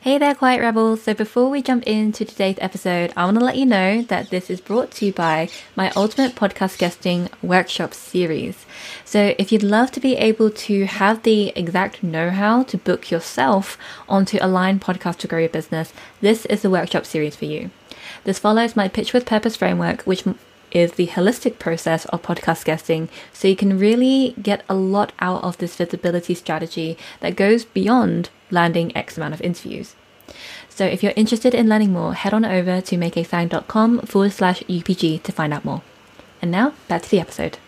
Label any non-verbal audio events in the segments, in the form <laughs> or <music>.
Hey there, Quiet Rebels. So, before we jump into today's episode, I want to let you know that this is brought to you by my Ultimate Podcast Guesting Workshop series. So, if you'd love to be able to have the exact know how to book yourself onto a line podcast to grow your business, this is the workshop series for you. This follows my Pitch with Purpose framework, which is the holistic process of podcast guesting so you can really get a lot out of this visibility strategy that goes beyond landing X amount of interviews. So if you're interested in learning more, head on over to maikeetsang.com forward slash UPG to find out more. And now back to the episode.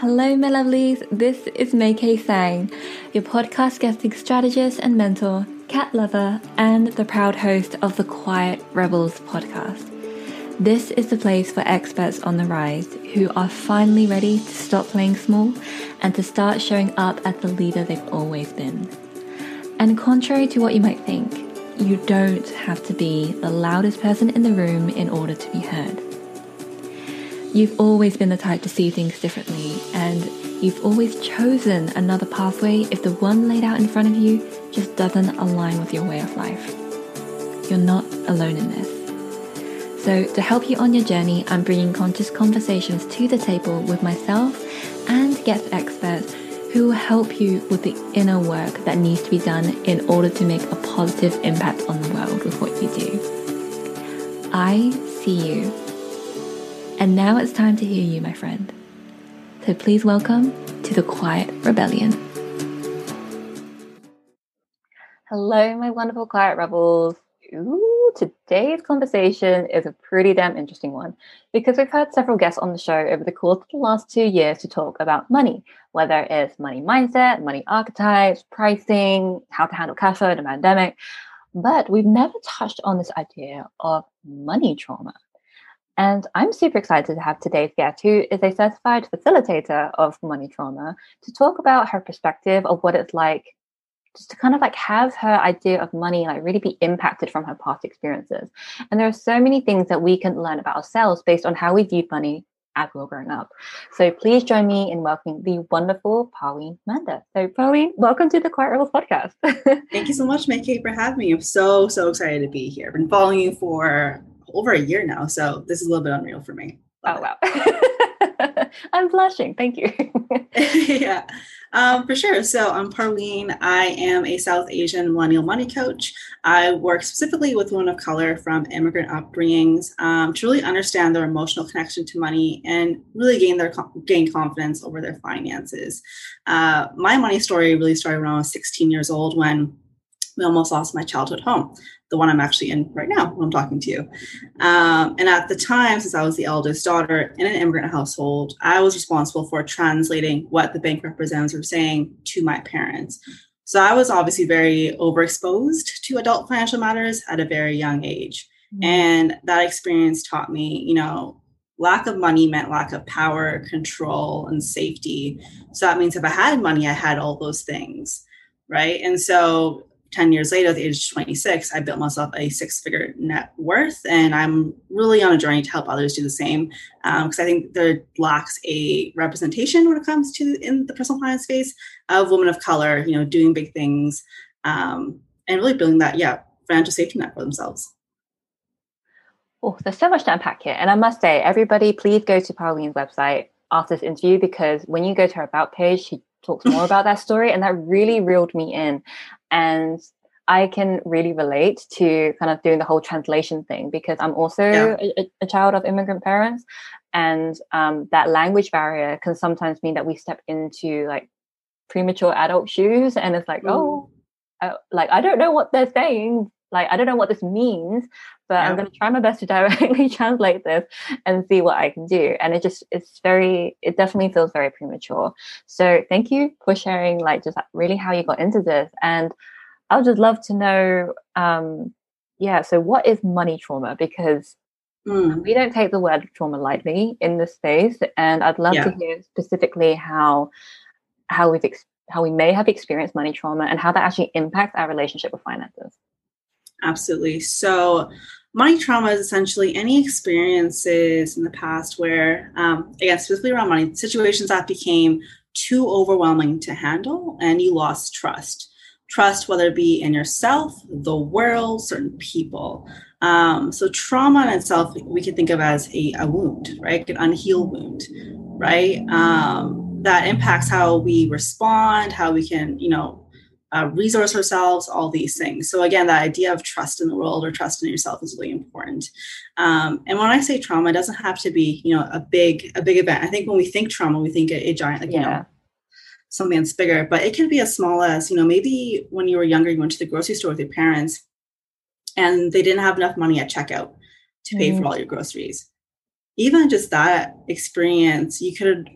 Hello, my lovelies. This is Maikee Tsang, your podcast guesting strategist and mentor, cat lover, and the proud host of the Quiet Rebels podcast. This is the place for experts on the rise who are finally ready to stop playing small and to start showing up as the leader they've always been. And contrary to what you might think, you don't have to be the loudest person in the room in order to be heard. You've always been the type to see things differently, and you've always chosen another pathway if the one laid out in front of you just doesn't align with your way of life. You're not alone in this. So, to help you on your journey, I'm bringing conscious conversations to the table with myself and guest experts who will help you with the inner work that needs to be done in order to make a positive impact on the world with what you do. I see you. And now it's time to hear you, my friend. So please welcome to the Quiet Rebellion. Hello, my wonderful Quiet Rebels. Ooh, today's conversation is a pretty damn interesting one because we've had several guests on the show over the course of the last two years to talk about money, whether it's money mindset, money archetypes, pricing, how to handle cash flow in a pandemic. But we've never touched on this idea of money trauma. And I'm super excited to have today's guest, who is a certified facilitator of money trauma, to talk about her perspective of what it's like just to kind of like have her idea of money like really be impacted from her past experiences. And there are so many things that we can learn about ourselves based on how we viewed money as we were growing up. So please join me in welcoming the wonderful Parween Mander. So Pauline, welcome to the Quiet Rebels podcast. <laughs> Thank you so much, Maikee, for having me. I'm so, so excited to be here. I've been following you for over a year now. So this is a little bit unreal for me. Love oh, wow. <laughs> I'm blushing. Thank you. <laughs> yeah. Um, for sure. So I'm Parween. I am a South Asian millennial money coach. I work specifically with women of color from immigrant upbringings um, to really understand their emotional connection to money and really gain their gain confidence over their finances. Uh, my money story really started when I was 16 years old when we almost lost my childhood home the one I'm actually in right now when I'm talking to you. Um, and at the time, since I was the eldest daughter in an immigrant household, I was responsible for translating what the bank representatives were saying to my parents. So I was obviously very overexposed to adult financial matters at a very young age. Mm-hmm. And that experience taught me, you know, lack of money meant lack of power, control, and safety. So that means if I had money, I had all those things. Right. And so 10 years later, at the age of 26, I built myself a six figure net worth. And I'm really on a journey to help others do the same. Because um, I think there lacks a representation when it comes to in the personal finance space of women of color, you know, doing big things um, and really building that, yeah, financial safety net for themselves. Oh, there's so much to unpack here. And I must say, everybody, please go to Parween's website after this interview because when you go to her about page, she talks more about that story and that really reeled me in and I can really relate to kind of doing the whole translation thing because I'm also yeah. a, a, child of immigrant parents, and um, that language barrier can sometimes mean that we step into like premature adult shoes, and it's like, mm. oh, I, like I don't know what they're saying, like I don't know what this means, but yeah. I'm going to try my best to <laughs> directly translate this and see what I can do. And it just it's very it definitely feels very premature. So thank you for sharing like just really how you got into this and I would just love to know, um, yeah, so what is money trauma? Because mm. we don't take the word trauma lightly in this space, and I'd love yeah. to hear specifically how how we've ex- how we may have experienced money trauma and how that actually impacts our relationship with finances. Absolutely. So, money trauma is essentially any experiences in the past where, um, again, specifically around money, situations that became too overwhelming to handle and you lost trust trust, whether it be in yourself, the world, certain people. Um, so trauma in itself, we can think of as a, a wound, right? An unhealed wound, right? Um, that impacts how we respond, how we can, you know, uh, resource ourselves, all these things. So again, that idea of trust in the world or trust in yourself is really important. Um, and when I say trauma, it doesn't have to be, you know, a big, a big event. I think when we think trauma, we think a, a giant, like, yeah. you know, something that's bigger, but it can be as small as, you know, maybe when you were younger, you went to the grocery store with your parents and they didn't have enough money at checkout to pay mm-hmm. for all your groceries. Even just that experience, you could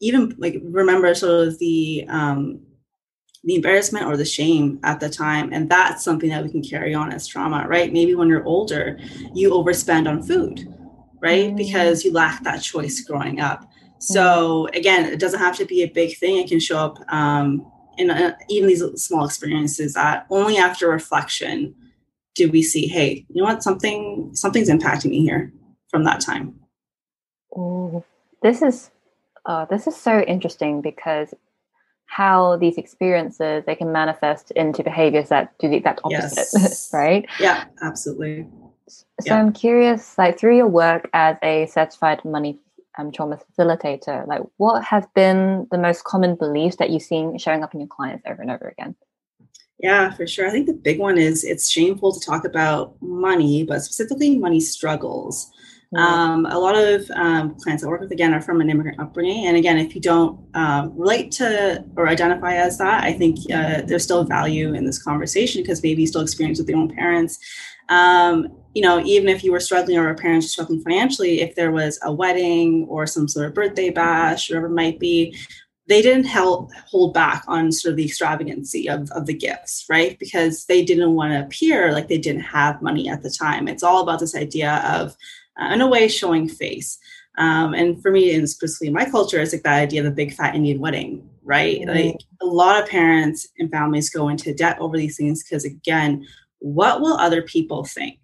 even like remember sort of the um, the embarrassment or the shame at the time. And that's something that we can carry on as trauma, right? Maybe when you're older, you overspend on food, right? Mm. Because you lack that choice growing up. So again, it doesn't have to be a big thing. It can show up um, in a, even these small experiences that only after reflection do we see, hey, you know what, something something's impacting me here from that time. Oh, this is uh, this is so interesting because how these experiences they can manifest into behaviors that do the exact opposite yes. <laughs> right? Yeah absolutely. So yeah. i'm curious like through your work as a certified money um, trauma facilitator like what has been the most common beliefs that you've seen showing up in your clients over and over again? Yeah for sure. I think the big one is it's shameful to talk about money but specifically money struggles um, a lot of um, clients I work with, again, are from an immigrant upbringing. And again, if you don't um, relate to or identify as that, I think uh, there's still value in this conversation because maybe you still experience with your own parents. Um, you know, even if you were struggling or your parents were struggling financially, if there was a wedding or some sort of birthday bash, whatever it might be, they didn't help hold back on sort of the extravagancy of, of the gifts, right? Because they didn't want to appear like they didn't have money at the time. It's all about this idea of uh, in a way showing face. Um, and for me, and specifically my culture, it's like that idea of the big fat Indian wedding, right? Mm-hmm. Like a lot of parents and families go into debt over these things because, again, what will other people think,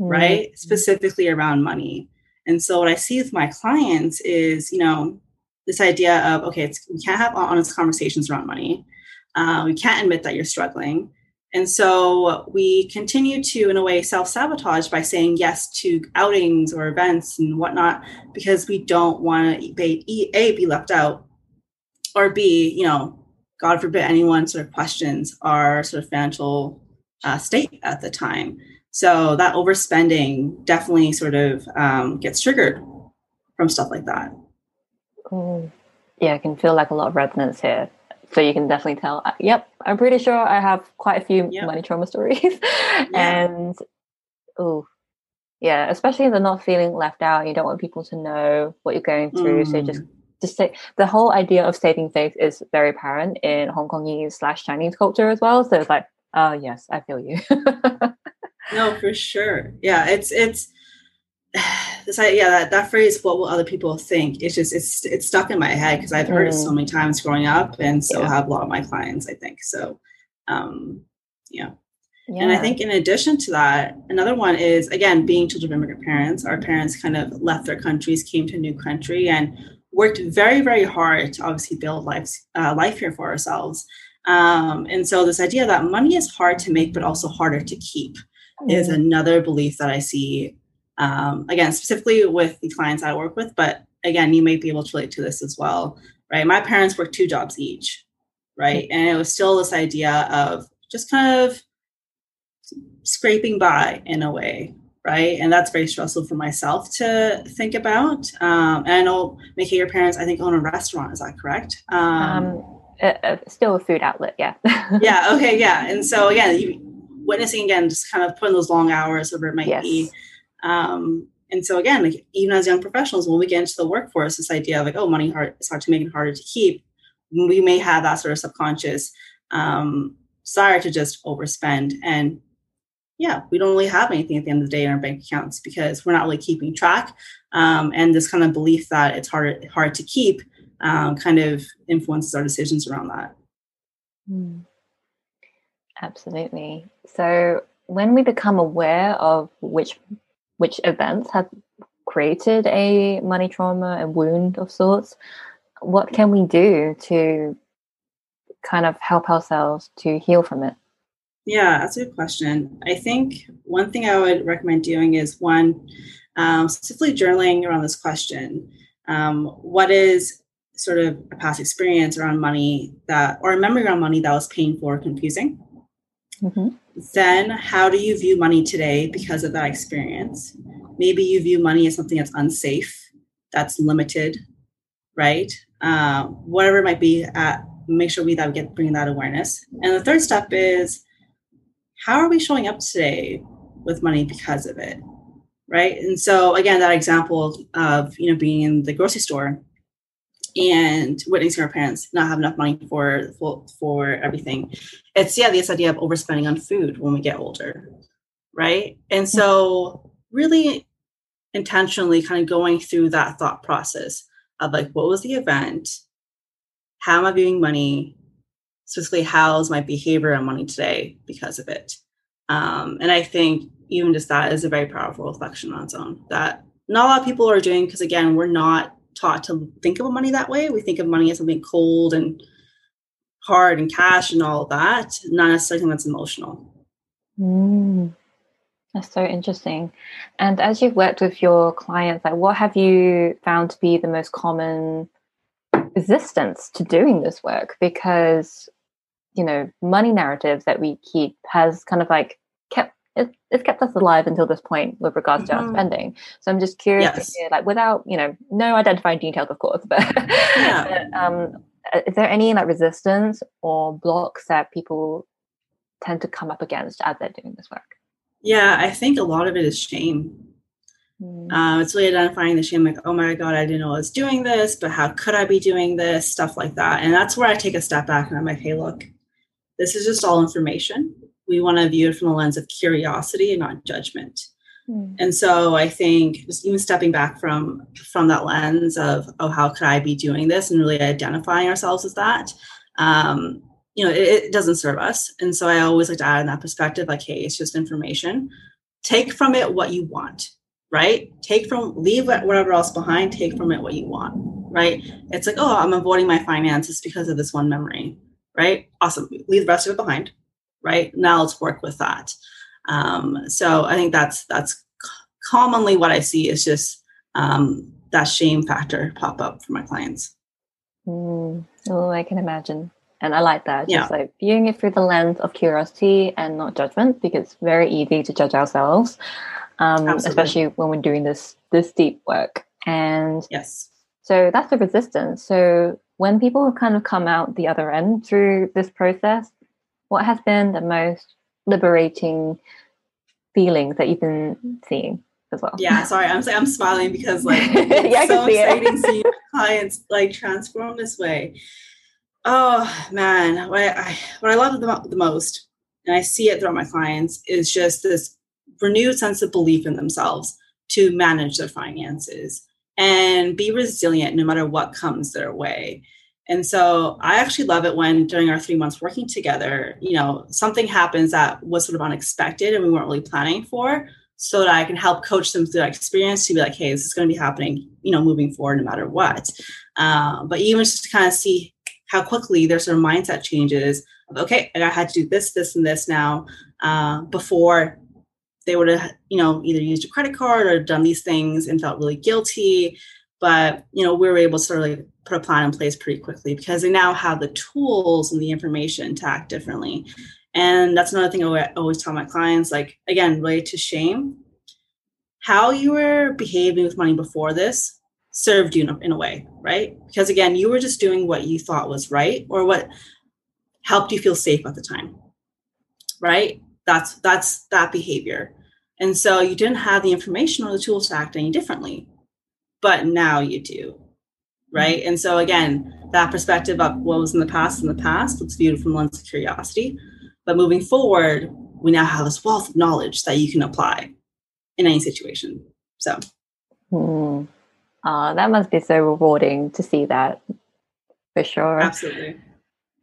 mm-hmm. right? Specifically around money. And so, what I see with my clients is, you know, this idea of okay, we can't have honest conversations around money. Uh, we can't admit that you're struggling. And so we continue to, in a way, self sabotage by saying yes to outings or events and whatnot because we don't want to be, A, be left out, or B, you know, God forbid anyone sort of questions our sort of financial uh, state at the time. So that overspending definitely sort of um, gets triggered from stuff like that. Oh, yeah, I can feel like a lot of resonance here so you can definitely tell uh, yep i'm pretty sure i have quite a few yep. money trauma stories <laughs> yeah. and oh yeah especially the not feeling left out you don't want people to know what you're going through mm. so just mm. just say the whole idea of saving face is very apparent in hong kongese slash chinese culture as well so it's like oh yes i feel you <laughs> no for sure yeah it's it's <sighs> this yeah that, that phrase what will other people think it's just it's it's stuck in my head because i've heard mm. it so mm. many times growing up and so yeah. have a lot of my clients i think so um yeah. yeah. And I think in addition to that, another one is again being children of immigrant parents. Our parents kind of left their countries, came to a new country, and worked very, very hard to obviously build life uh, life here for ourselves. Um, and so this idea that money is hard to make, but also harder to keep, mm. is another belief that I see um, again, specifically with the clients I work with, but again, you may be able to relate to this as well, right? My parents worked two jobs each, right? And it was still this idea of just kind of scraping by in a way, right? And that's very stressful for myself to think about. Um, and I know, Maikee, your parents, I think, own a restaurant. Is that correct? Um, um uh, uh, still a food outlet, yeah. <laughs> yeah. Okay. Yeah. And so again, you, witnessing again, just kind of putting those long hours, whatever it might yes. be um, and so again, like even as young professionals, when we get into the workforce, this idea of like, oh, money hard, it's hard to make it harder to keep. We may have that sort of subconscious um, desire to just overspend. And yeah, we don't really have anything at the end of the day in our bank accounts because we're not really keeping track. Um, and this kind of belief that it's hard hard to keep um, kind of influences our decisions around that. Mm. Absolutely. So when we become aware of which which events have created a money trauma, a wound of sorts. What can we do to kind of help ourselves to heal from it? Yeah, that's a good question. I think one thing I would recommend doing is one, um, specifically journaling around this question. Um, what is sort of a past experience around money that, or a memory around money that was painful or confusing? Mm-hmm. Then, how do you view money today because of that experience? Maybe you view money as something that's unsafe, that's limited, right? Uh, whatever it might be, at, make sure we that we get bringing that awareness. And the third step is how are we showing up today with money because of it, right? And so again, that example of you know being in the grocery store and witnessing our parents not have enough money for for, everything. It's yeah, this idea of overspending on food when we get older, right? And so really intentionally kind of going through that thought process of like what was the event how am i viewing money specifically how's my behavior on money today because of it um, and i think even just that is a very powerful reflection on its own that not a lot of people are doing because again we're not taught to think of money that way we think of money as something cold and hard and cash and all that not necessarily something that's emotional mm. That's so interesting. And as you've worked with your clients, like what have you found to be the most common resistance to doing this work? Because, you know, money narratives that we keep has kind of like kept it, it's kept us alive until this point with regards to mm-hmm. our spending. So I'm just curious yes. to hear, like, without you know, no identifying details, of course, <laughs> but, yeah. but um, is there any like resistance or blocks that people tend to come up against as they're doing this work? Yeah, I think a lot of it is shame. Mm. Uh, it's really identifying the shame, like, oh my God, I didn't know I was doing this, but how could I be doing this? Stuff like that. And that's where I take a step back and I'm like, hey, look, this is just all information. We want to view it from the lens of curiosity and not judgment. Mm. And so I think just even stepping back from from that lens of, oh, how could I be doing this and really identifying ourselves as that. Um, you know, it, it, doesn't serve us. And so I always like to add in that perspective, like, hey, it's just information. Take from it what you want, right? Take from, leave whatever else behind, take from it what you want, right? It's like, oh, I'm avoiding my finances because of this one memory, right? Awesome. Leave the rest of it behind, right? Now let's work with that. Um, so I think that's, that's commonly what I see is just um, that shame factor pop up for my clients. Mm. Oh, I can imagine. And I like that. Yeah. Just like viewing it through the lens of curiosity and not judgment, because it's very easy to judge ourselves, um, especially when we're doing this this deep work. And yes, so that's the resistance. So when people have kind of come out the other end through this process, what has been the most liberating feelings that you've been seeing as well? Yeah, sorry, I'm I'm smiling because like <laughs> yeah, so exciting seeing <laughs> clients like transform this way Oh man, what I what I love the, the most, and I see it throughout my clients, is just this renewed sense of belief in themselves to manage their finances and be resilient no matter what comes their way. And so I actually love it when during our three months working together, you know, something happens that was sort of unexpected and we weren't really planning for, so that I can help coach them through that experience to be like, hey, this is going to be happening, you know, moving forward no matter what. Uh, but even just to kind of see how quickly their sort of mindset changes of, okay, I had to do this, this, and this now uh, before they would have, you know, either used a credit card or done these things and felt really guilty. But, you know, we were able to sort of like put a plan in place pretty quickly because they now have the tools and the information to act differently. And that's another thing I always tell my clients, like, again, related to shame, how you were behaving with money before this served you in a, way, right? Because again, you were just doing what you thought was right or what helped you feel safe at the time, right? That's that's that behavior. And so you didn't have the information or the tools to act any differently, but now you do, right? And so again, that perspective of what was in the past in the past, let's from lens of curiosity. But moving forward, we now have this wealth of knowledge that you can apply in any situation. So. Mm. Uh, that must be so rewarding to see that for sure. Absolutely.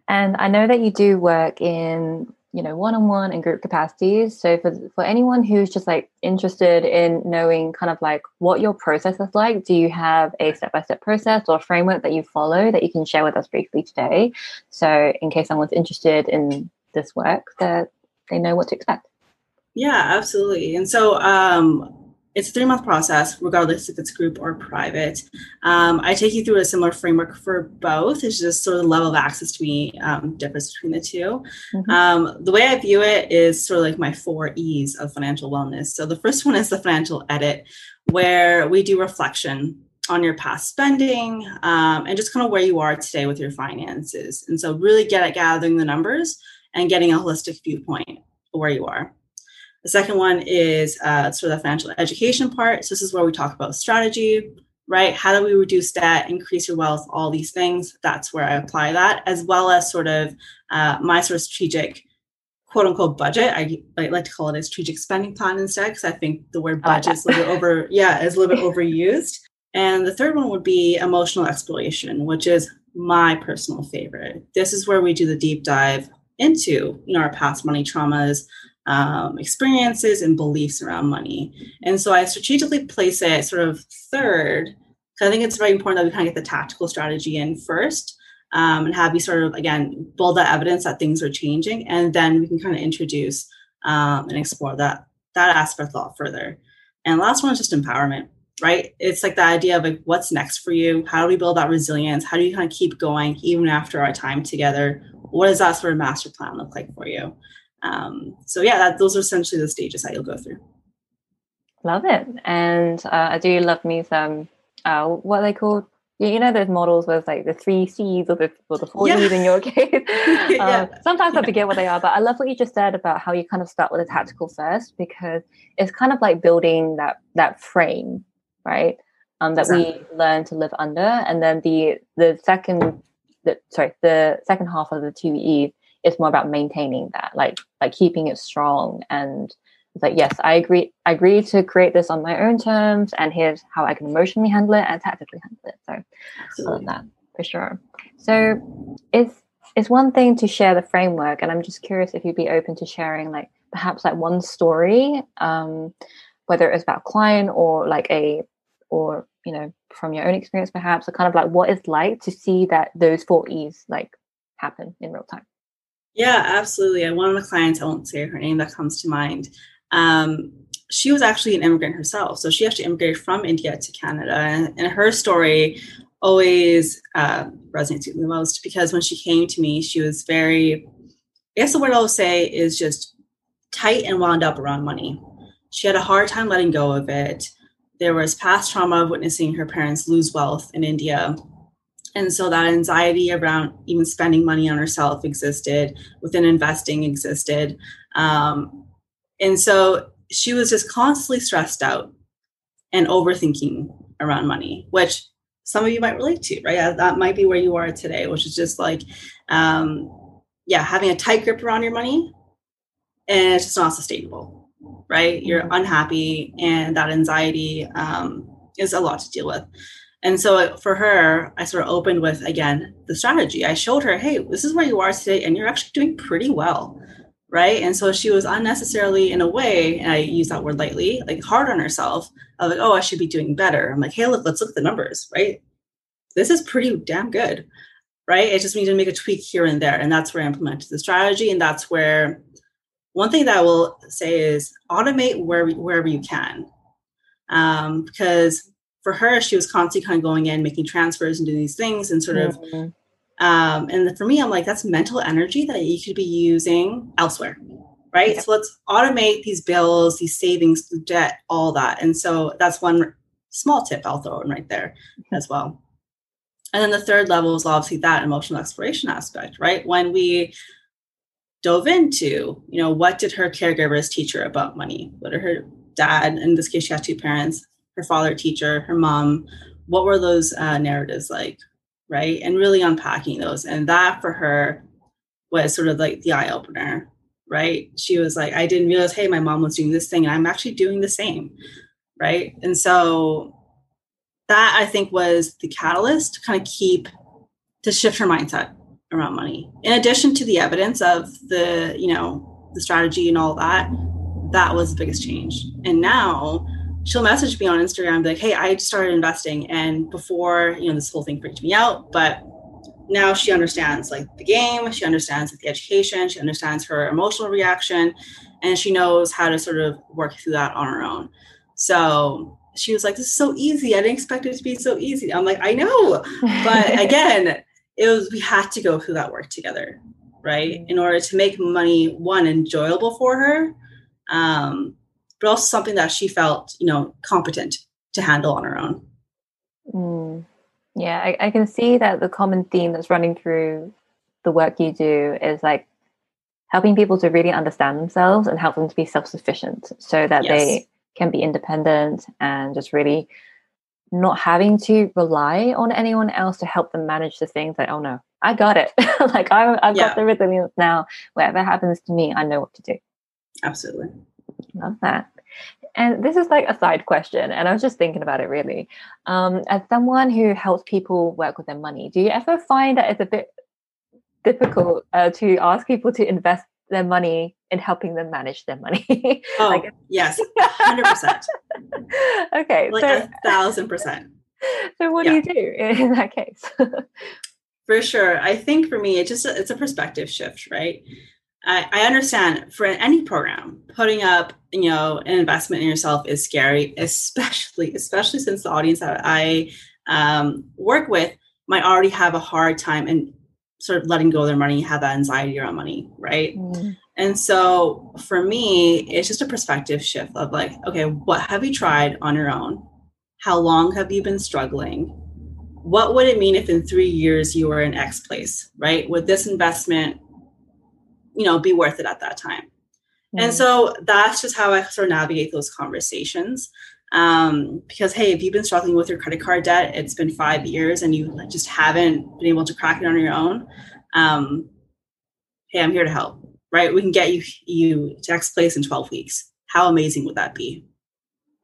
And I know that you do work in you know one-on-one and group capacities. So for for anyone who's just like interested in knowing kind of like what your process is like do you have a step-by-step process or framework that you follow that you can share with us briefly today? So in case someone's interested in this work that they know what to expect. Yeah absolutely. And so um it's a three month process, regardless if it's group or private. Um, I take you through a similar framework for both. It's just sort of the level of access to me um, differs between the 2 mm-hmm. um, the way I view it is sort of like my four E's of financial wellness. So the first one is the financial edit, where we do reflection on your past spending um, and just kind of where you are today with your finances. And so really get at gathering the numbers and getting a holistic viewpoint of where you are. The second one is uh, sort of the financial education part. So this is where we talk about strategy, right? How do we reduce debt, increase your wealth, all these things? That's where I apply that, as well as sort of uh, my sort of strategic quote unquote budget. I, I, like to call it a strategic spending plan instead, because I think the word budget is a little bit over, <laughs> yeah, is a little bit overused. And the third one would be emotional exploration, which is my personal favorite. This is where we do the deep dive into you know our past money traumas, um, experiences and beliefs around money. And so I strategically place it sort of third because I think it's very important that we kind of get the tactical strategy in first um, and have you sort of, again, build that evidence that things are changing. And then we can kind of introduce um, and explore that, that aspect a lot further. And last one is just empowerment right? It's like the idea of like what's next for you? How do we build that resilience? How do you kind of keep going even after our time together? What does that sort of master plan look like for you? Um, so yeah, that, those are essentially the stages that you'll go through. Love it, and uh, I do love me some uh, what they call you know those models with like the three C's or the or the four yeah. E's in your <laughs> case. yeah. Um, sometimes I forget what they are, but I love what you just said about how you kind of start with a tactical first because it's kind of like building that that frame, right? Um, that exactly. we learn to live under, and then the the second, the sorry, the second half of the two E it's more about maintaining that like like keeping it strong. And it's like yes i agree i agree to create this on my own terms and here's how i can emotionally handle it and tactically handle it. So i love that for sure. So it's it's one thing to share the framework and i'm just curious if you'd be open to sharing like perhaps like one story um whether it's about client or like a or you know from your own experience perhaps or kind of like what it's like to see that those four e's like happen in real time yeah, absolutely. One of the clients, I won't say her name, that comes to mind. Um, she was actually an immigrant herself. So she actually immigrated from India to Canada. And, and her story always uh, resonates with me the most because when she came to me, she was very, I guess the word I'll say is just tight and wound up around money. She had a hard time letting go of it. There was past trauma of witnessing her parents lose wealth in India and so that anxiety around even spending money on herself existed within investing existed. Um, and so she was just constantly stressed out and overthinking around money which some of you might relate to right? That might be where you are today which is just like um, yeah having a tight grip around your money and it's just not sustainable right? You're mm-hmm. unhappy and that anxiety um, is a lot to deal with and so for her, I sort of opened with again the strategy. I showed her, hey, this is where you are today, and you're actually doing pretty well. Right. And so she was unnecessarily, in a way, and I use that word lightly, like hard on herself of like, oh, I should be doing better. I'm like, hey, look, let's look at the numbers, right? This is pretty damn good. Right. It just means to make a tweak here and there. And that's where I implemented the strategy. And that's where one thing that I will say is automate where, wherever you can. Um, because for her, she was constantly kind of going in, making transfers and doing these things and sort of. Mm-hmm. Um, and for me, I'm like, that's mental energy that you could be using elsewhere. Right. Yeah. So let's automate these bills, these savings, the debt, all that. And so that's one small tip I'll throw in right there mm-hmm. as well. And then the third level is obviously that emotional exploration aspect, right? When we dove into, you know, what did her caregivers teach her about money? What did her dad, in this case, she had two parents, her father teacher, her mom, what were those uh, narratives like, right? And really unpacking those. And that for her was sort of like the eye opener, right? She was like, I didn't realize, hey, my mom was doing this thing and I'm actually doing the same, right? And so that I think was the catalyst to kind of keep, to shift her mindset, around money. In addition to the evidence of the, you know, the strategy and all that, that was the biggest change. And now she'll message me on Instagram like, hey, I started investing. And before, you know, this whole thing freaked me out, but now she understands like the game, she understands like, the education, she understands her emotional reaction, and she knows how to sort of work through that on her own. So she was like, This is so easy. I didn't expect it to be so easy. I'm like, I know. But <laughs> again, it was we had to go through that work together, right? In order to make money one enjoyable for her, um, but also something that she felt, you know, competent to handle on her own. Mm. Yeah, I, I can see that the common theme that's running through the work you do is like helping people to really understand themselves and help them to be self-sufficient so that yes. they can be independent and just really not having to rely on anyone else to help them manage the things like oh no i got it <laughs> like I, have yeah. got the resilience now whatever happens to me i know what to do absolutely love that and this is like a side question and i was just thinking about it really um, as someone who helps people work with their money do you ever find that it's a bit difficult uh, to ask people to invest their money in helping them manage their money. <laughs> oh, like, yes, hundred <laughs> percent. Okay, like so, a thousand percent. <laughs> So, what yeah. do you do in that case? for sure, I think for me, it's just a, it's a perspective shift, right? I, I understand for any program, putting up you know an investment in yourself is scary, <laughs> especially especially since the audience that I um, work with might already have a hard time and sort of letting go of their money have that anxiety around money right? Mm. and so for me it's just a perspective shift of like okay what have you tried on your own? How long have you been struggling? What would it mean if in three years you were in x place right? With this investment you know be worth it at that time. Mm. and so that's just how i sort of navigate those conversations um, because hey if you've been struggling with your credit card debt it's been five years and you just haven't been able to crack it on your own um, hey i'm here to help right? We can get you you to next place in 12 weeks. How amazing would that be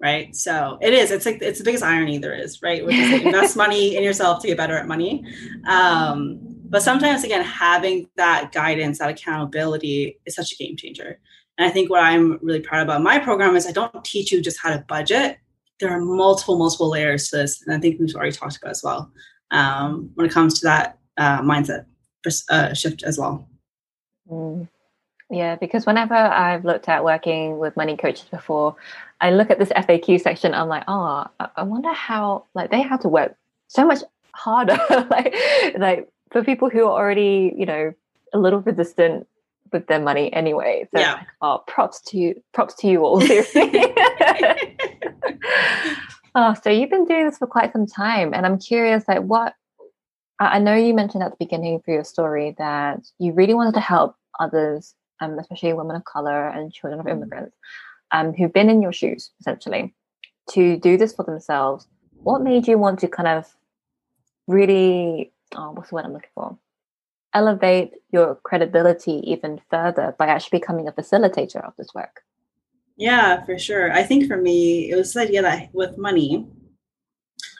right? So it is it's like it's the biggest irony there is right? Which is like invest <laughs> money in yourself to get better at money. Um, but sometimes again having that guidance that accountability is such a game changer and I think what I'm really proud about my program is I don't teach you just how to budget. There are multiple, multiple layers to this. And I think we've already talked about as well um, when it comes to that uh, mindset uh, shift as well. Mm. Yeah, because whenever I've looked at working with money coaches before, I look at this FAQ section. I'm like, oh, I wonder how like they have to work so much harder, <laughs> like like for people who are already you know a little resistant with their money anyway. So yeah. oh, props to you, props to you all, seriously. <laughs> oh, so you've been doing this for quite some time, and I'm curious, like, what? I know you mentioned at the beginning for your story that you really wanted to help others, um, especially women of color and children of mm. immigrants, um, who've been in your shoes, essentially, to do this for themselves. What made you want to kind of really, oh, what's the word I'm looking for? elevate your credibility even further by actually becoming a facilitator of this work? Yeah, for sure. I think for me, it was the idea that with money,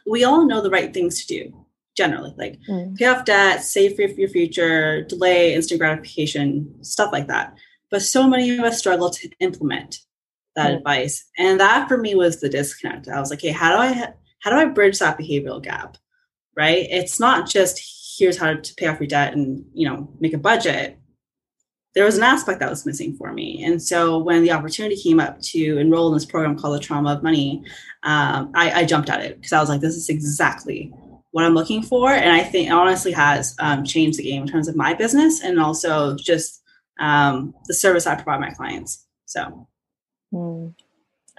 we all know the right things to do generally, like mm. pay off debt, save for your future, delay instant gratification, stuff like that. But so many of us struggle to implement that mm. advice, and that for me was the disconnect. I was like, hey, how do I how do I bridge that behavioral gap? Right? It's not just here's how to pay off your debt and you know make a budget there was an aspect that was missing for me and so when the opportunity came up to enroll in this program called the trauma of money um, I, I, jumped at it because i was like this is exactly what i'm looking for and i think it honestly has um, changed the game in terms of my business and also just um, the service i provide my clients so mm.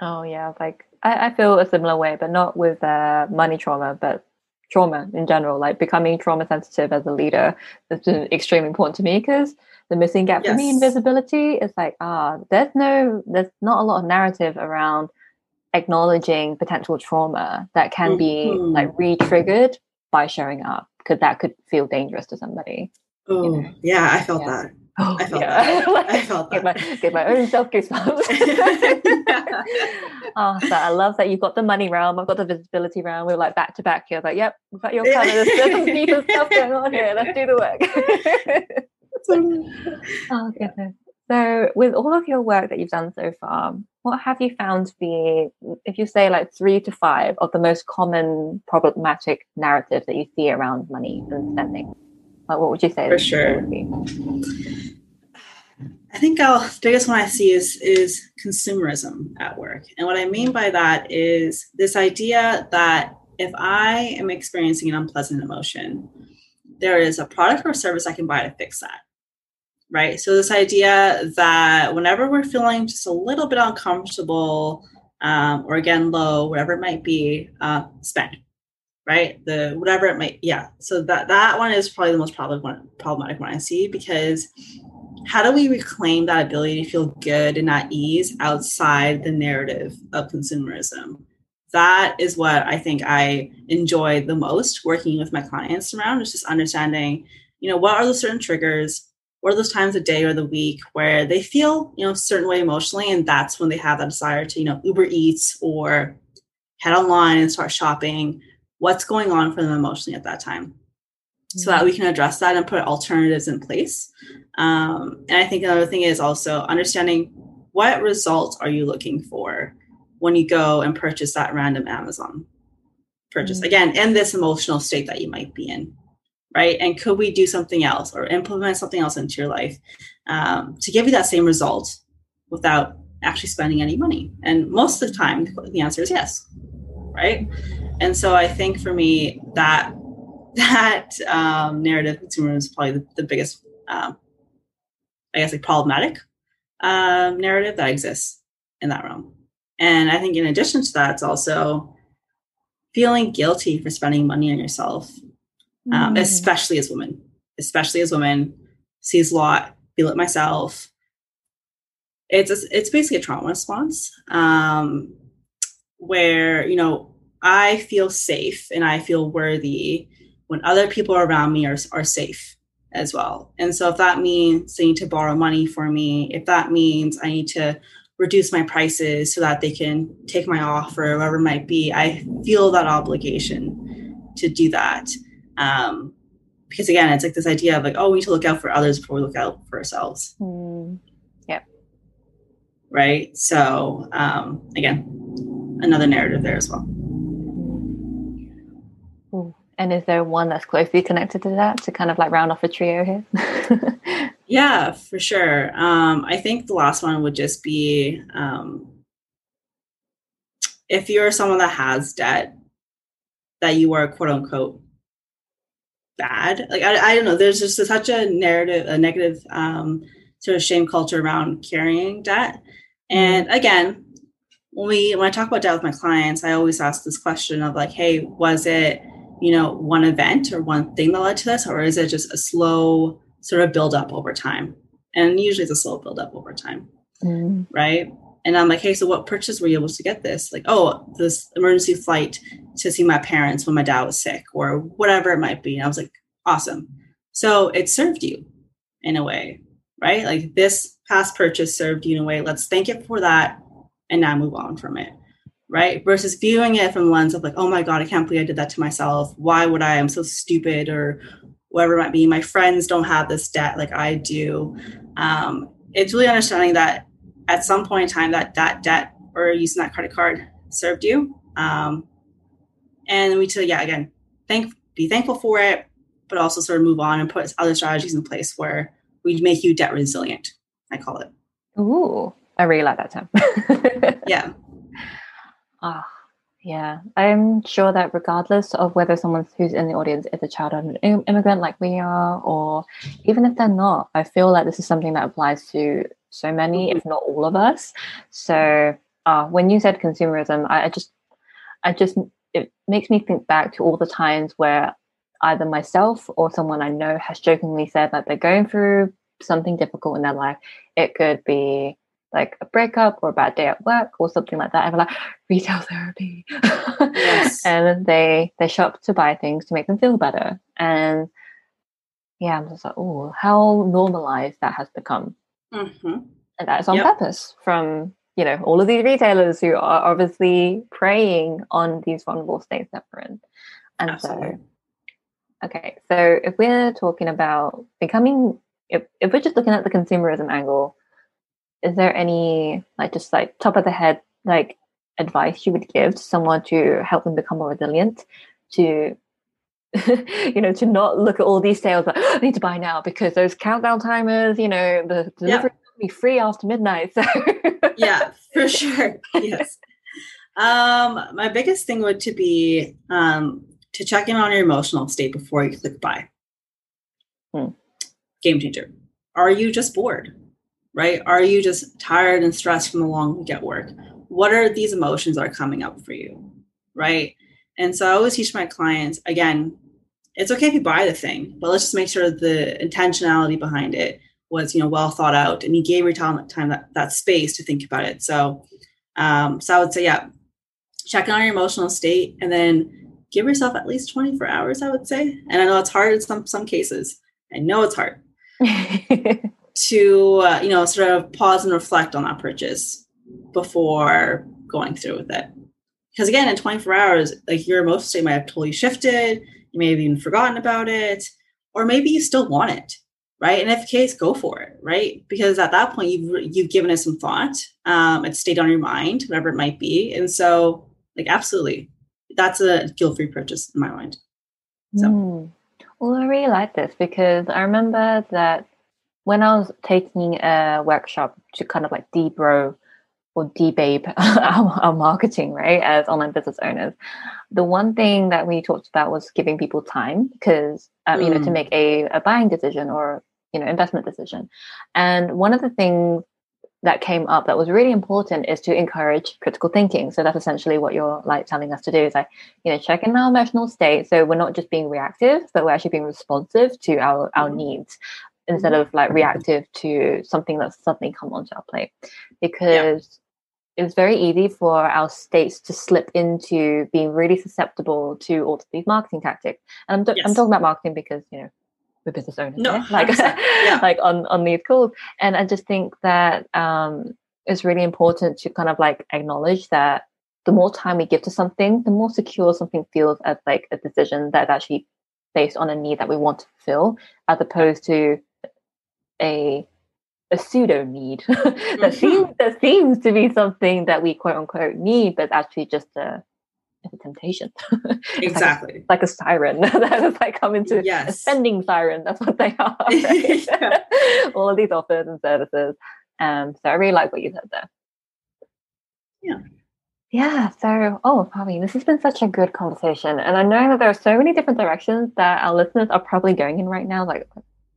oh yeah like I, I, feel a similar way but not with uh, money trauma but trauma in general, like becoming trauma sensitive as a leader has been extremely important to me because the missing gap yes. for me in visibility is like, ah, there's no, there's not a lot of narrative around acknowledging potential trauma that can mm-hmm. be like re-triggered by showing up because that could feel dangerous to somebody. Oh, you know? yeah, I felt yeah. that. Oh, I felt yeah. that. <laughs> I felt that. Get my, get my own self goosebumps. <laughs> oh, so I love that you've got the money realm. I've got the visibility realm. We're like back to back here. Like, yep, we've got your colors. There's some <laughs> deeper stuff going on here. Let's do the work. oh goodness. So, with all of your work that you've done so far, what have you found to be, if you say like three to five of the most common problematic narratives that you see around money and spending? Like, what would you say? For sure. I think I'll, the biggest one I see is is consumerism at work, and what I mean by that is this idea that if I am experiencing an unpleasant emotion, there is a product or service I can buy to fix that right? So, this idea that whenever we're feeling just a little bit uncomfortable um, or again low, whatever it might be, uh, spend, right? The whatever it might, yeah. So that that one is probably the most problematic one, problematic one I see because how do we reclaim that ability to feel good and at ease outside the narrative of consumerism? That is what I think I enjoy the most working with my clients around is just understanding, you know, what are the certain triggers? or those times of day or the week where they feel you know a certain way emotionally and that's when they have that desire to you know uber eats or head online and start shopping what's going on for them emotionally at that time mm-hmm. so that we can address that and put alternatives in place um, and i think another thing is also understanding what results are you looking for when you go and purchase that random amazon purchase mm-hmm. again in this emotional state that you might be in right? And could we do something else or implement something else into your life um, to give you that same result without actually spending any money? And most of the time, the answer is yes, right? And so I think for me that that um, narrative consumer is probably the, the biggest, um, I guess, like problematic um, narrative that exists in that realm. And I think in addition to that, it's also feeling guilty for spending money on yourself um, mm. especially as women, especially as women, sees a lot, feel it myself. It's a, it's basically a trauma response um, where you know I feel safe and I feel worthy when other people around me are are safe as well. And so if that means they need to borrow money for me, if that means I need to reduce my prices so that they can take my offer, whatever it might be, I feel that obligation to do that. Um, because again, it's like this idea of like, oh, we need to look out for others before we look out for ourselves. Mm. Yeah. Right. So um, again, another narrative there as well. And is there one that's closely connected to that to kind of like round off a trio here? <laughs> yeah, for sure. Um, I think the last one would just be um, if you're someone that has debt, that you are quote unquote bad. Like I, I don't know. There's just such a narrative, a negative um, sort of shame culture around carrying debt. And mm-hmm. again, when we when I talk about debt with my clients, I always ask this question of like, hey, was it you know one event or one thing that led to this, or is it just a slow sort of build up over time? And usually it's a slow build up over time, mm. right? And I'm like, hey, so what purchase were you able to get this? Like, oh, this emergency flight to see my parents when my dad was sick or whatever it might be. And I was like, awesome. So it served you in a way, right? Like this past purchase served you in a way. Let's thank it for that and now move on from it. Right. Versus viewing it from the lens of like, oh my God, I can't believe I did that to myself. Why would I? I'm so stupid or whatever it might be. My friends don't have this debt like I do. Um, it's really understanding that at some point in time that that debt or using that credit card served you. Um, and we to yeah again thank be thankful for it but also sort of move on and put other strategies in place where we make you debt resilient i call it ooh i really like that term <laughs> yeah ah oh, yeah i'm sure that regardless of whether someone who's in the audience is a child of an immigrant like we are or even if they're not i feel like this is something that applies to so many if not all of us so uh, when you said consumerism I, I just i just it makes me think back to all the times where either myself or someone I know has jokingly said that they're going through something difficult in their life. It could be like a breakup or a bad day at work or something like that. I'm like retail therapy, yes. <laughs> and they they shop to buy things to make them feel better. And yeah, I'm just like, oh, how normalized that has become. Mm-hmm. And that's on yep. purpose from you know all of these retailers who are obviously preying on these vulnerable states that we're in. And Absolutely. so, okay, so if we're talking about becoming, if if we're just looking at the consumerism angle, is there any like just like top of the head like advice you would give to someone to help them become more resilient to <laughs> you know, to not look at all these sales like, I need to buy now because those countdown timers, you know, the delivery yep. will be free after midnight. So <laughs> yeah, for sure. Yes. Um, my biggest thing would to be um, to check in on your emotional state before you click buy. Hmm. Game changer. Are you just bored? Right? Are you just tired and stressed from the long week at work? What are these emotions that are coming up for you? Right? And so I always teach my clients again, it's okay if you buy the thing, but let's just make sure the intentionality behind it was, you know, well thought out and you gave your time, time that, that space to think about it. So, um, so I would say, yeah, check in on your emotional state and then give yourself at least 24 hours, I would say. And I know it's hard in some, some cases. I know it's hard <laughs> to, uh, you know, sort of pause and reflect on that purchase before going through with it. Because again in 24 hours like your emotional state might have totally shifted. You may have even forgotten about it. Or maybe you still want it right? And if case go for it right? Because at that point you've you've given it some thought um it's stayed on your mind whatever it might be. And so like absolutely. That's a guilt-free purchase in my mind. So. Mm. well i really like this because i remember that when i was taking a workshop to kind of like debro or debabe <laughs> our, our marketing, right, as online business owners. The one thing that we talked about was giving people time because, um, mm. you know, to mm. make a, a buying decision or, you know, investment decision. And one of the things that came up that was really important is to encourage critical thinking. So that's essentially what you're like telling us to do is like, you know, check in our emotional state. So we're not just being reactive, but we're actually being responsive to our, our mm. needs instead of like reactive to something that's suddenly come onto our plate. Because it's very easy for our states to slip into being really susceptible to all of these marketing tactics. And I'm, do- yes. I'm talking about marketing because, you know, we're business owners, no, <laughs> like, yeah. <laughs> like on, on these calls. And I just think that um, it's really important to kind of like acknowledge that the more time we give to something, the more secure something feels as like a decision that's actually based on a need that we want to fulfill, as opposed to a a pseudo need <laughs> that mm-hmm. seems that seems to be something that we quote unquote need, but actually just a a temptation. <laughs> exactly. like, like, a siren <laughs> that is like coming to yes. a spending siren. That's what they are. Right? All of these offers and services. Um, so I really like what you said there. Yeah. Yeah. So, oh, Bobby, this has been such a good conversation. And I know that there are so many different directions that our listeners are probably going in right now. Like,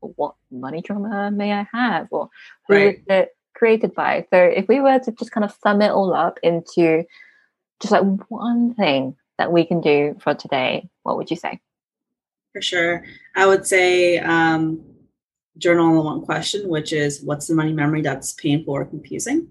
what money trauma may I have or who right. is it created by? So if we were to just kind of sum it all up into just like one thing that we can do for today, what would you say? For sure. I would say um, journal on the one question, which is what's the money memory that's painful or confusing?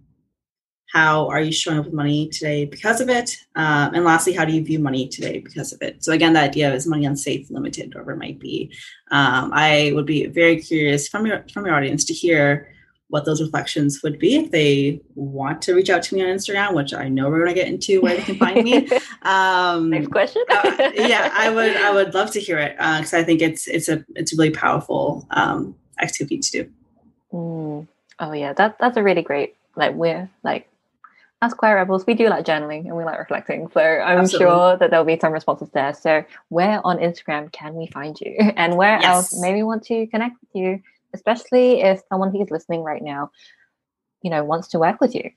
How are you showing up with money today because of it? Um, and lastly, how do you view money today because of it? So again, the idea is money unsafe, limited, whatever it might be. Um, I would be very curious from your from your audience to hear what those reflections would be if they want to reach out to me on Instagram, which I know we're going to get into where they can find me. <laughs> Um, Next question. uh, yeah, I would I would love to hear it because uh, I think it's it's a it's a really powerful um, activity to do. Mm. Oh yeah, that that's a really great like we're like as Quiet Rebels, we do like journaling and we like reflecting. So I'm Absolutely. sure that there'll be some responses there. So where on Instagram can we find you? <laughs> And where yes. else maybe want to connect with you, especially if someone who's listening right now, you know, wants to work with you?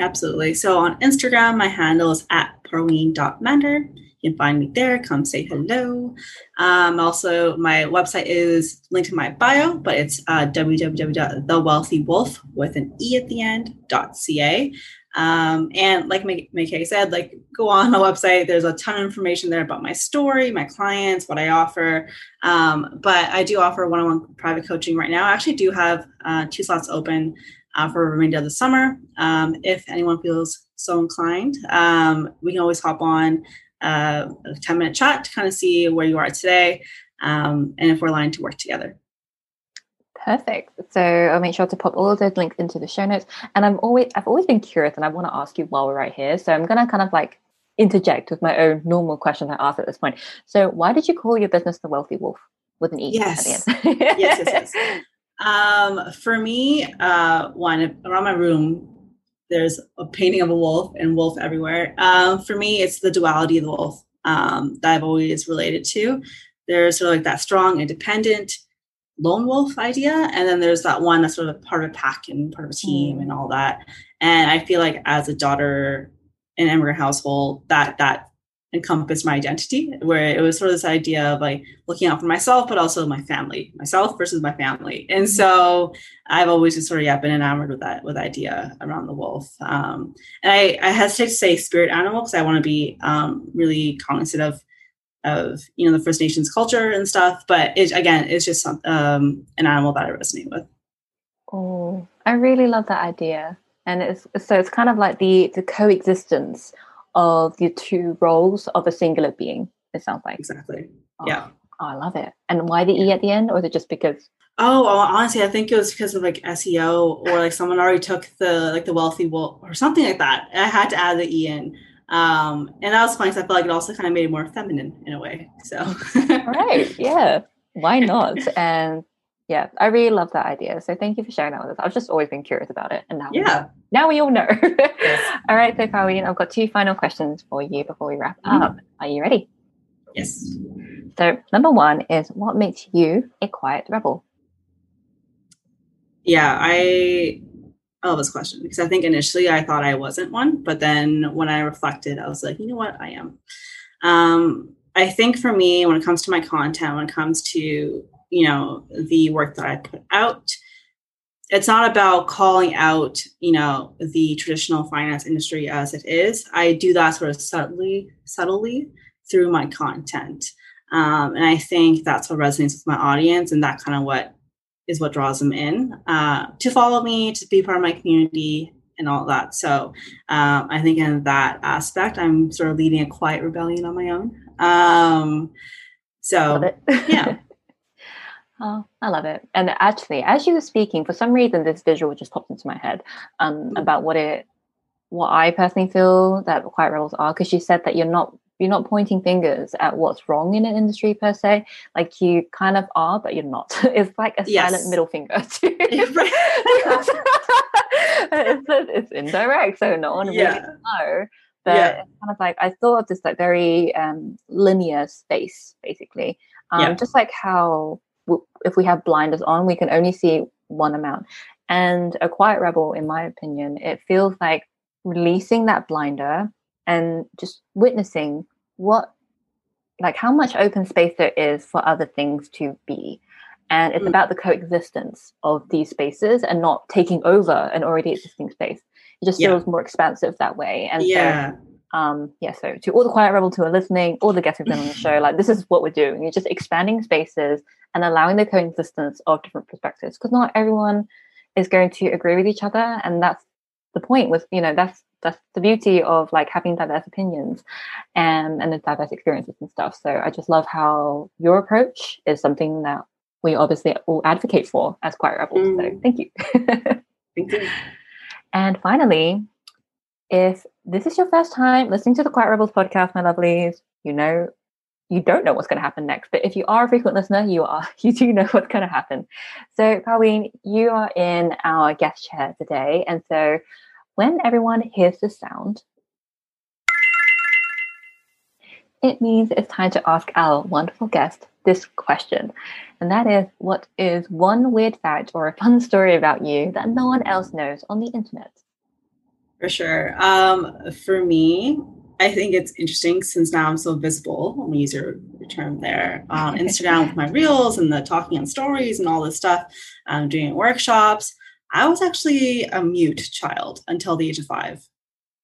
Absolutely. So on Instagram, my handle is at parween.mander. You can find me there. Come say hello. Um, also, my website is linked in my bio, but it's uh, www.thewealthywolf with an e at the end .ca. Um, and like Maikee said, like go on the website. There's a ton of information there about my story, my clients, what I offer. Um, but I do offer one-on-one private coaching right now. I actually do have uh, two slots open uh, for the remainder of the summer. Um, if anyone feels so inclined, um, we can always hop on uh, a 10 minute chat to kind of see where you are today um, and if we're aligned to work together. Perfect. So I'll make sure to pop all of those links into the show notes. And I'm always I've always been curious and I want to ask you while we're right here. So I'm gonna kind of like interject with my own normal question I ask at this point. So why did you call your business the Wealthy Wolf with an E yes. at the end? yes, yes, <laughs> yes. Um, for me, uh, one around my room, there's a painting of a wolf and wolf everywhere. Um, for me, it's the duality of the wolf um, that I've always related to. There's sort of like that strong, independent, lone wolf idea and then there's that one that's sort of part of a pack and part of a team and all that. And i feel like as a daughter in an immigrant household that that encompassed my identity where it was sort of this idea of like looking out for myself but also my family myself versus my family. And mm-hmm. so i've always just sort of yeah been enamored with that with idea around the wolf. Um, and i i hesitate to say spirit animal because i want to be um, really cognizant of of you know the First Nations culture and stuff. But it again, it's just some, um, an animal that I resonate with. Oh, I really love that idea, and it's so it's kind of like the the coexistence of the two roles of a singular being. It sounds like exactly. Oh, yeah. Oh, I love it. And why the e at the end, or is it just because? Oh, well, honestly, I think it was because of like SEO or like someone already took the like the wealthy wolf or something like that. I had to add the e in um, and that was fun because I felt like it also kind of made it more feminine in a way. So, right, yeah, why not? And yeah, I really love that idea. So thank you for sharing that with us. I've just always been curious about it, and now yeah, we now we all know. yes. <laughs> All right, so Parween, I've got two final questions for you before we wrap mm-hmm. up. Are you ready? Yes. So number one is what makes you a quiet rebel? Yeah, I Elvis question because I think initially I thought I wasn't one, but then when I reflected, I was like, you know what, I am. Um, I think for me, when it comes to my content, when it comes to you know the work that I put out, it's not about calling out you know the traditional finance industry as it is. I do that sort of subtly, subtly through my content, um, and I think that's what resonates with my audience, and that kind of what is what draws them in uh, to follow me, to be part of my community, and all that. So um, I think in that aspect, I'm sort of leading a quiet rebellion on my own. Um, so yeah. <laughs> Oh, I love it. And actually, as you were speaking, for some reason, this visual just popped into my head um, mm-hmm. about what it, what I personally feel that quiet rebels are. Because you said that you're not you're not pointing fingers at what's wrong in an industry per se. Like you kind of are, but you're not. <laughs> It's like a yes. silent middle finger. <laughs> <laughs> it's, it's, indirect, so no one yeah. really know. But yeah. it's kind of like I thought of this like very um, linear space, basically. Um, yeah. Just like how w- if we have blinders on, we can only see one amount. And a quiet rebel, in my opinion, it feels like releasing that blinder and just witnessing what like how much open space there is for other things to be. And it's mm. about the coexistence of these spaces and not taking over an already existing space. It just yeah. feels more expansive that way. And yeah. so um yeah so to all the quiet rebels who are listening all the guests who've been on the <laughs> show like this is what we're doing. You're just expanding spaces and allowing the coexistence of different perspectives. Because not everyone is going to agree with each other and that's the point with you know that's that's the beauty of like having diverse opinions and and the diverse experiences and stuff. So i just love how your approach is something that we obviously all advocate for as quiet rebels. Mm. so thank you. Thank you. <laughs> And finally if this is your first time listening to the quiet rebels podcast my lovelies you know you don't know what's going to happen next but if you are a frequent listener you are <laughs> you do know what's going to happen. So Parween you are in our guest chair today and so when everyone hears the sound, it means it's time to ask our wonderful guest this question. And that is what is one weird fact or a fun story about you that no one else knows on the internet? For sure. Um, for me, I think it's interesting since now I'm so visible. Let me use your, term there on <laughs> Instagram with my reels and the talking on stories and all this stuff, um, doing workshops. I was actually a mute child until the age of five.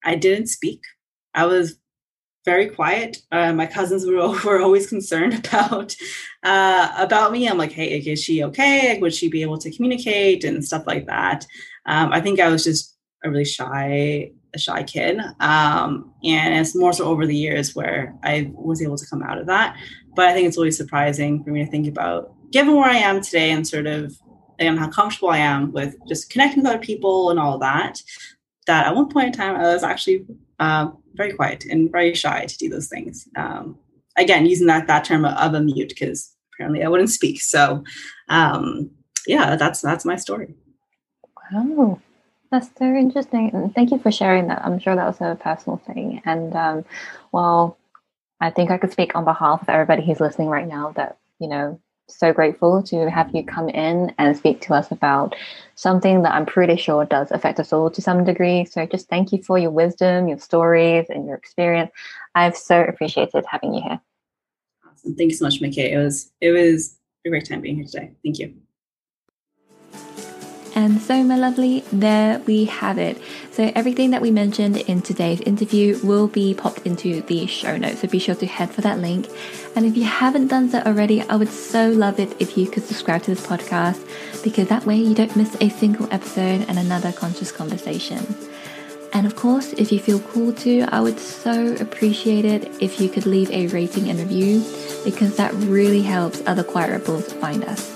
I didn't speak. I was very quiet. Uh, my cousins were, <laughs> were always concerned about uh, about me. I'm like, hey, is she okay? Would she be able to communicate and stuff like that? Um, I think I was just a really shy, a shy kid, um, and it's more so over the years where I was able to come out of that. But I think it's always surprising for me to think about, given where I am today, and sort of and how comfortable I am with just connecting with other people and all that, that at one point in time I was actually uh, very quiet and very shy to do those things. Um, again, using that that term of a mute because apparently I wouldn't speak. So um, yeah, that's that's my story. Wow. That's very interesting. And thank you for sharing that. I'm sure that was a personal thing. And um, well, I think I could speak on behalf of everybody who's listening right now that, you know, so grateful to have you come in and speak to us about something that I'm pretty sure does affect us all to some degree. So just thank you for your wisdom, your stories, and your experience. I've so appreciated having you here. Awesome. Thank you so much, Maikee. It was it was a great time being here today. Thank you. And so, my lovely, there we have it. So, everything that we mentioned in today's interview will be popped into the show notes. So, be sure to head for that link. And if you haven't done so already, I would so love it if you could subscribe to this podcast because that way you don't miss a single episode and another conscious conversation. And of course, if you feel called to, I would so appreciate it if you could leave a rating and review because that really helps other quiet rebels find us.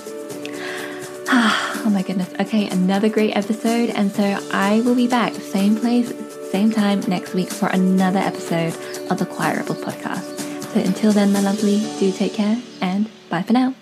<sighs> oh my goodness. Okay, another great episode. And so I will be back, same place, same time next week for another episode of the Quiet Rebels podcast. So until then, my lovely, do take care and bye for now.